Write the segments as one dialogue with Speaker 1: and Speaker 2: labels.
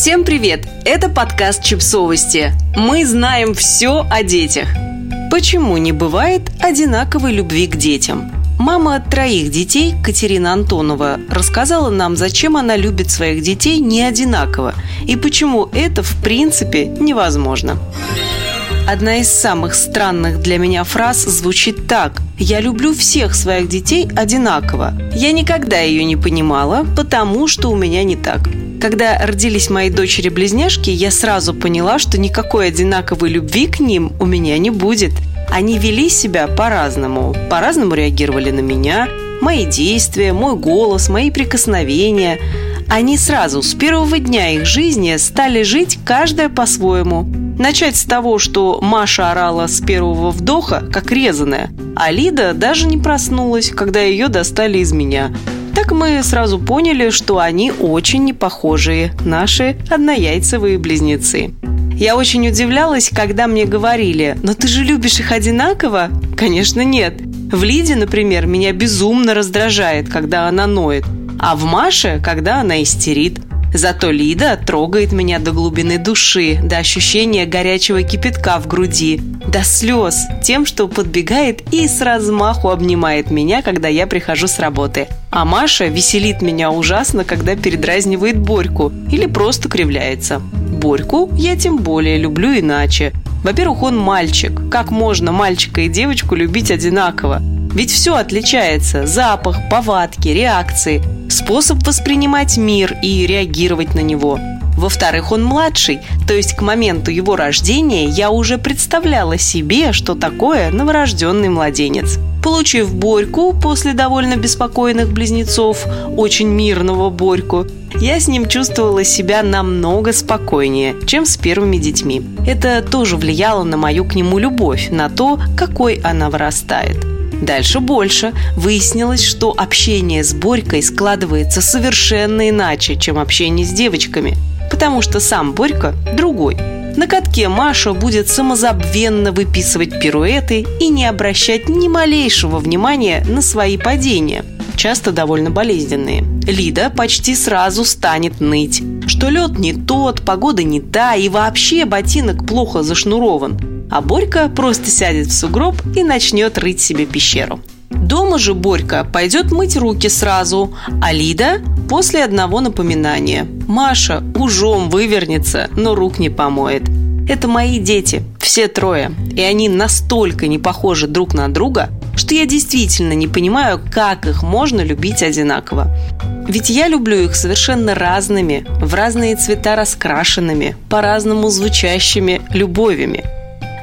Speaker 1: Всем привет! Это подкаст «Чипсовости». Мы знаем все о детях. Почему не бывает одинаковой любви к детям? Мама троих детей, Катерина Антонова, рассказала нам, зачем она любит своих детей не одинаково и почему это в принципе невозможно. Одна из самых странных для меня фраз звучит так «Я люблю всех своих детей одинаково». Я никогда ее не понимала, потому что у меня не так. Когда родились мои дочери-близняшки, я сразу поняла, что никакой одинаковой любви к ним у меня не будет. Они вели себя по-разному, по-разному реагировали на меня, мои действия, мой голос, мои прикосновения. Они сразу, с первого дня их жизни, стали жить каждая по-своему. Начать с того, что Маша орала с первого вдоха, как резаная, а Лида даже не проснулась, когда ее достали из меня – так мы сразу поняли, что они очень непохожие, наши однояйцевые близнецы. Я очень удивлялась, когда мне говорили, но ты же любишь их одинаково? Конечно, нет. В Лиде, например, меня безумно раздражает, когда она ноет, а в Маше, когда она истерит – Зато Лида трогает меня до глубины души, до ощущения горячего кипятка в груди, до слез, тем, что подбегает и с размаху обнимает меня, когда я прихожу с работы. А Маша веселит меня ужасно, когда передразнивает Борьку или просто кривляется. Борьку я тем более люблю иначе. Во-первых, он мальчик. Как можно мальчика и девочку любить одинаково? Ведь все отличается – запах, повадки, реакции, способ воспринимать мир и реагировать на него. Во-вторых, он младший, то есть к моменту его рождения я уже представляла себе, что такое новорожденный младенец. Получив Борьку после довольно беспокойных близнецов, очень мирного Борьку, я с ним чувствовала себя намного спокойнее, чем с первыми детьми. Это тоже влияло на мою к нему любовь, на то, какой она вырастает. Дальше больше. Выяснилось, что общение с Борькой складывается совершенно иначе, чем общение с девочками. Потому что сам Борька другой. На катке Маша будет самозабвенно выписывать пируэты и не обращать ни малейшего внимания на свои падения, часто довольно болезненные. Лида почти сразу станет ныть, что лед не тот, погода не та и вообще ботинок плохо зашнурован а Борька просто сядет в сугроб и начнет рыть себе пещеру. Дома же Борька пойдет мыть руки сразу, а Лида – после одного напоминания. Маша ужом вывернется, но рук не помоет. Это мои дети, все трое, и они настолько не похожи друг на друга, что я действительно не понимаю, как их можно любить одинаково. Ведь я люблю их совершенно разными, в разные цвета раскрашенными, по-разному звучащими любовями –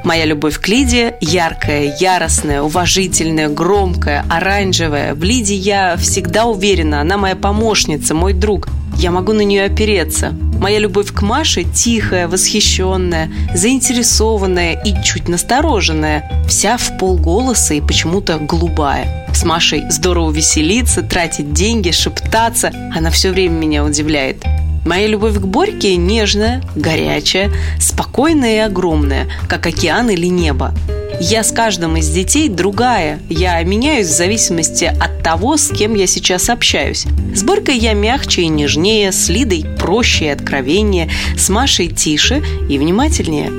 Speaker 1: Моя любовь к Лиде яркая, яростная, уважительная, громкая, оранжевая. В Лиде я всегда уверена, она моя помощница, мой друг. Я могу на нее опереться. Моя любовь к Маше тихая, восхищенная, заинтересованная и чуть настороженная, вся в полголоса и почему-то голубая. С Машей здорово веселиться, тратить деньги, шептаться. Она все время меня удивляет. Моя любовь к Борьке нежная, горячая, спокойная и огромная, как океан или небо. Я с каждым из детей другая. Я меняюсь в зависимости от того, с кем я сейчас общаюсь. С Борькой я мягче и нежнее, с Лидой проще и откровеннее, с Машей тише и внимательнее.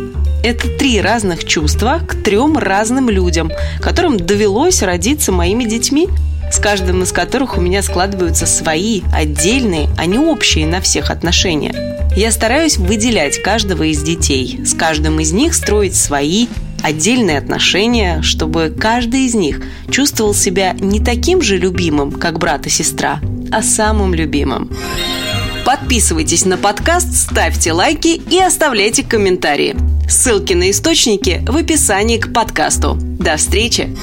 Speaker 1: Это три разных чувства к трем разным людям, которым довелось родиться моими детьми – с каждым из которых у меня складываются свои, отдельные, а не общие на всех отношения. Я стараюсь выделять каждого из детей, с каждым из них строить свои, отдельные отношения, чтобы каждый из них чувствовал себя не таким же любимым, как брат и сестра, а самым любимым. Подписывайтесь на подкаст, ставьте лайки и оставляйте комментарии. Ссылки на источники в описании к подкасту. До встречи!